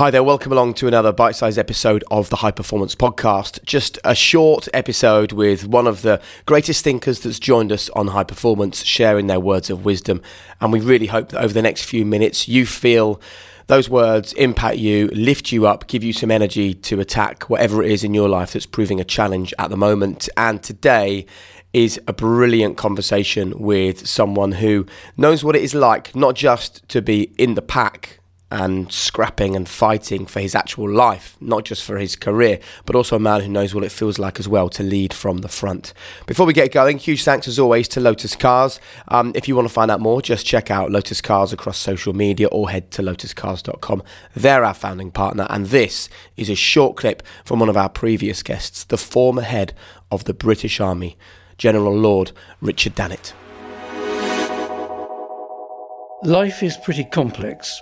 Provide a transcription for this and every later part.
Hi there, welcome along to another bite sized episode of the High Performance Podcast. Just a short episode with one of the greatest thinkers that's joined us on High Performance, sharing their words of wisdom. And we really hope that over the next few minutes, you feel those words impact you, lift you up, give you some energy to attack whatever it is in your life that's proving a challenge at the moment. And today, is a brilliant conversation with someone who knows what it is like not just to be in the pack and scrapping and fighting for his actual life, not just for his career, but also a man who knows what it feels like as well to lead from the front. Before we get going, huge thanks as always to Lotus Cars. Um, if you want to find out more, just check out Lotus Cars across social media or head to lotuscars.com. They're our founding partner, and this is a short clip from one of our previous guests, the former head of the British Army, General Lord Richard Dannatt. Life is pretty complex.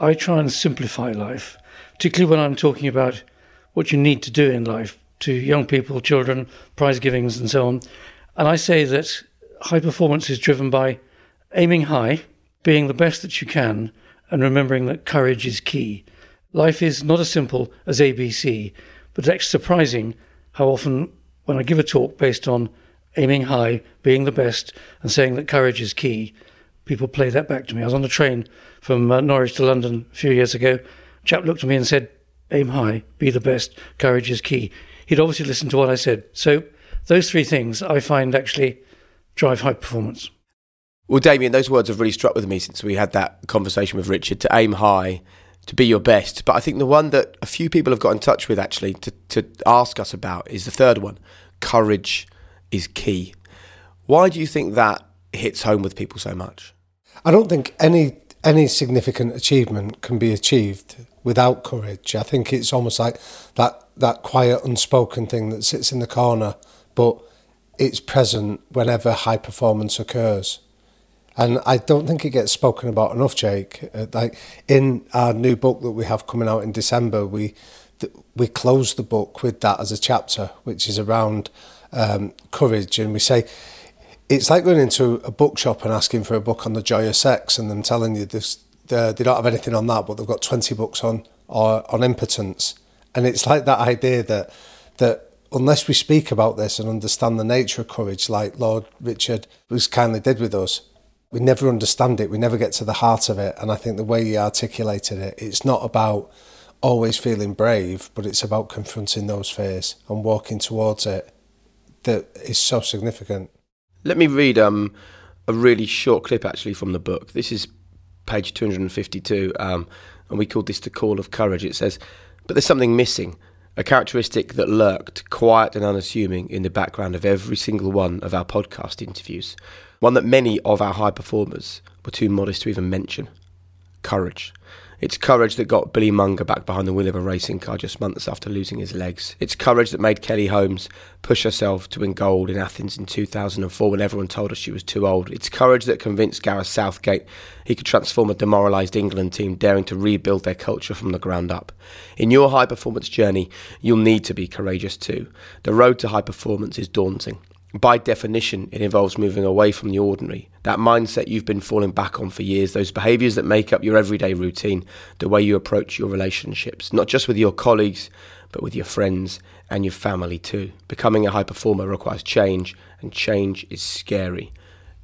I try and simplify life, particularly when I'm talking about what you need to do in life to young people, children, prize givings, and so on. And I say that high performance is driven by aiming high, being the best that you can, and remembering that courage is key. Life is not as simple as ABC, but it's surprising how often when I give a talk based on aiming high, being the best, and saying that courage is key, people play that back to me. I was on a train from uh, Norwich to London a few years ago. A chap looked at me and said, Aim high, be the best, courage is key. He'd obviously listened to what I said. So, those three things I find actually drive high performance. Well, Damien, those words have really struck with me since we had that conversation with Richard to aim high, to be your best. But I think the one that a few people have got in touch with actually to, to ask us about is the third one courage is key. Why do you think that hits home with people so much? I don't think any any significant achievement can be achieved without courage. I think it's almost like that that quiet unspoken thing that sits in the corner, but it's present whenever high performance occurs. And I don't think it gets spoken about enough, Jake. Uh, like in our new book that we have coming out in December, we we close the book with that as a chapter, which is around um, courage, and we say it's like going into a bookshop and asking for a book on the joy of sex and them telling you this they don't have anything on that but they've got 20 books on or on impotence. And it's like that idea that that unless we speak about this and understand the nature of courage like Lord Richard was kindly did with us we never understand it we never get to the heart of it. And I think the way he articulated it it's not about always feeling brave but it's about confronting those fears and walking towards it that is so significant let me read um, a really short clip actually from the book. This is page 252, um, and we called this The Call of Courage. It says, But there's something missing, a characteristic that lurked, quiet and unassuming, in the background of every single one of our podcast interviews. One that many of our high performers were too modest to even mention courage. It's courage that got Billy Monger back behind the wheel of a racing car just months after losing his legs. It's courage that made Kelly Holmes push herself to win gold in Athens in 2004 when everyone told her she was too old. It's courage that convinced Gareth Southgate he could transform a demoralised England team daring to rebuild their culture from the ground up. In your high performance journey, you'll need to be courageous too. The road to high performance is daunting by definition, it involves moving away from the ordinary. That mindset you've been falling back on for years, those behaviours that make up your everyday routine, the way you approach your relationships, not just with your colleagues, but with your friends and your family too. Becoming a high performer requires change, and change is scary.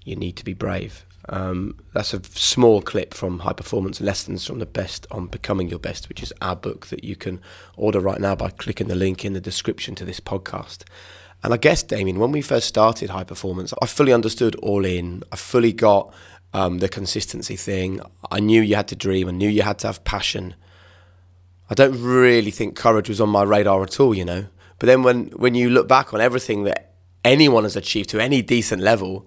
You need to be brave. Um, that's a small clip from High Performance Lessons from the Best on Becoming Your Best, which is our book that you can order right now by clicking the link in the description to this podcast. And I guess, Damien, when we first started High Performance, I fully understood all in. I fully got um, the consistency thing. I knew you had to dream. I knew you had to have passion. I don't really think courage was on my radar at all, you know. But then when, when you look back on everything that anyone has achieved to any decent level,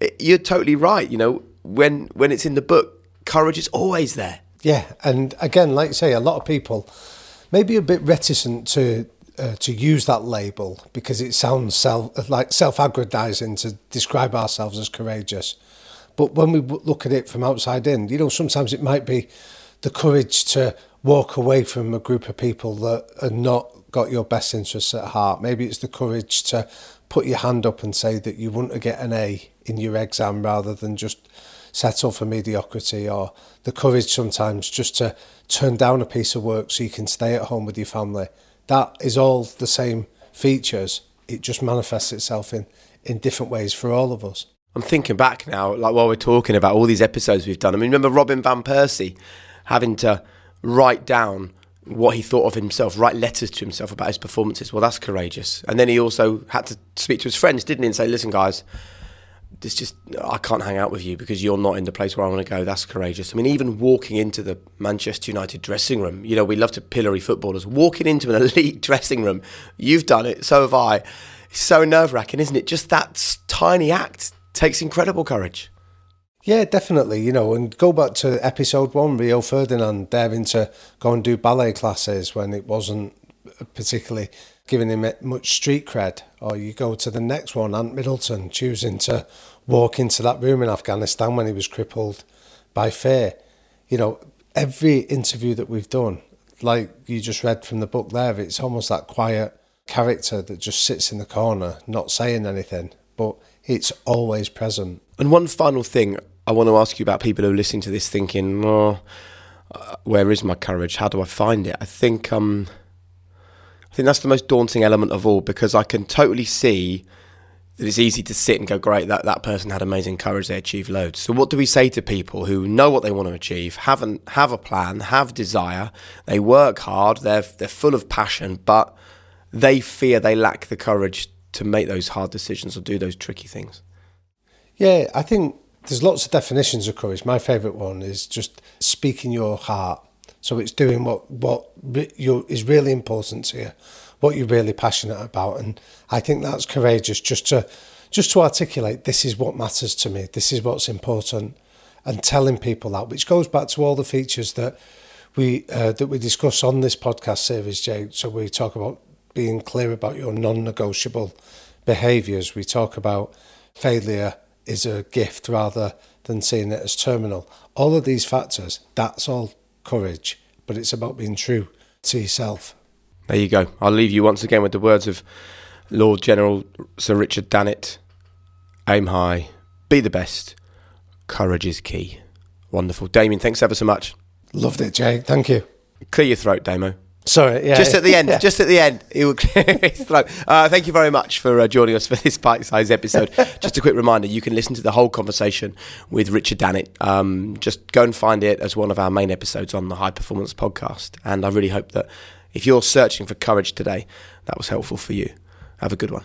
it, you're totally right. You know, when when it's in the book, courage is always there. Yeah, and again, like you say, a lot of people maybe a bit reticent to uh, to use that label because it sounds self like self-aggrandizing to describe ourselves as courageous. But when we look at it from outside in, you know, sometimes it might be the courage to walk away from a group of people that are not got your best interests at heart. Maybe it's the courage to put your hand up and say that you want to get an A in your exam rather than just settle for mediocrity or the courage sometimes just to turn down a piece of work so you can stay at home with your family. That is all the same features. It just manifests itself in, in different ways for all of us. I'm thinking back now, like while we're talking about all these episodes we've done. I mean, remember Robin Van Persie having to write down what he thought of himself, write letters to himself about his performances. Well, that's courageous. And then he also had to speak to his friends, didn't he, and say, "Listen, guys, this just I can't hang out with you because you're not in the place where I want to go." That's courageous. I mean, even walking into the Manchester United dressing room, you know, we love to pillory footballers. Walking into an elite dressing room, you've done it, so have I. It's so nerve wracking, isn't it? Just that tiny act takes incredible courage. Yeah, definitely. You know, and go back to episode one, Rio Ferdinand daring to go and do ballet classes when it wasn't particularly giving him much street cred. Or you go to the next one, Ant Middleton choosing to walk into that room in Afghanistan when he was crippled by fear. You know, every interview that we've done, like you just read from the book there, it's almost that quiet character that just sits in the corner, not saying anything, but it's always present. And one final thing I want to ask you about people who are listening to this thinking, oh, uh, where is my courage? How do I find it? I think um, I think that's the most daunting element of all because I can totally see that it's easy to sit and go, great, that, that person had amazing courage, they achieved loads. So what do we say to people who know what they want to achieve, haven't have a plan, have desire, they work hard, they're they're full of passion, but they fear they lack the courage to make those hard decisions or do those tricky things? Yeah, I think there's lots of definitions of courage. My favourite one is just speaking your heart. So it's doing what what is really important to you, what you're really passionate about, and I think that's courageous. Just to just to articulate this is what matters to me. This is what's important, and telling people that, which goes back to all the features that we uh, that we discuss on this podcast series, Jay. So we talk about being clear about your non-negotiable behaviours. We talk about failure is a gift rather than seeing it as terminal. All of these factors, that's all courage, but it's about being true to yourself. There you go. I'll leave you once again with the words of Lord General Sir Richard Dannatt aim high, be the best, courage is key. Wonderful. Damien, thanks ever so much. Loved it, Jay. Thank you. Clear your throat, Damo. Sorry, yeah. Just at the end, yeah. just at the end, he will clear his throat. Uh, thank you very much for uh, joining us for this bite-sized episode. just a quick reminder, you can listen to the whole conversation with Richard Dannatt. Um, just go and find it as one of our main episodes on the High Performance Podcast. And I really hope that if you're searching for courage today, that was helpful for you. Have a good one.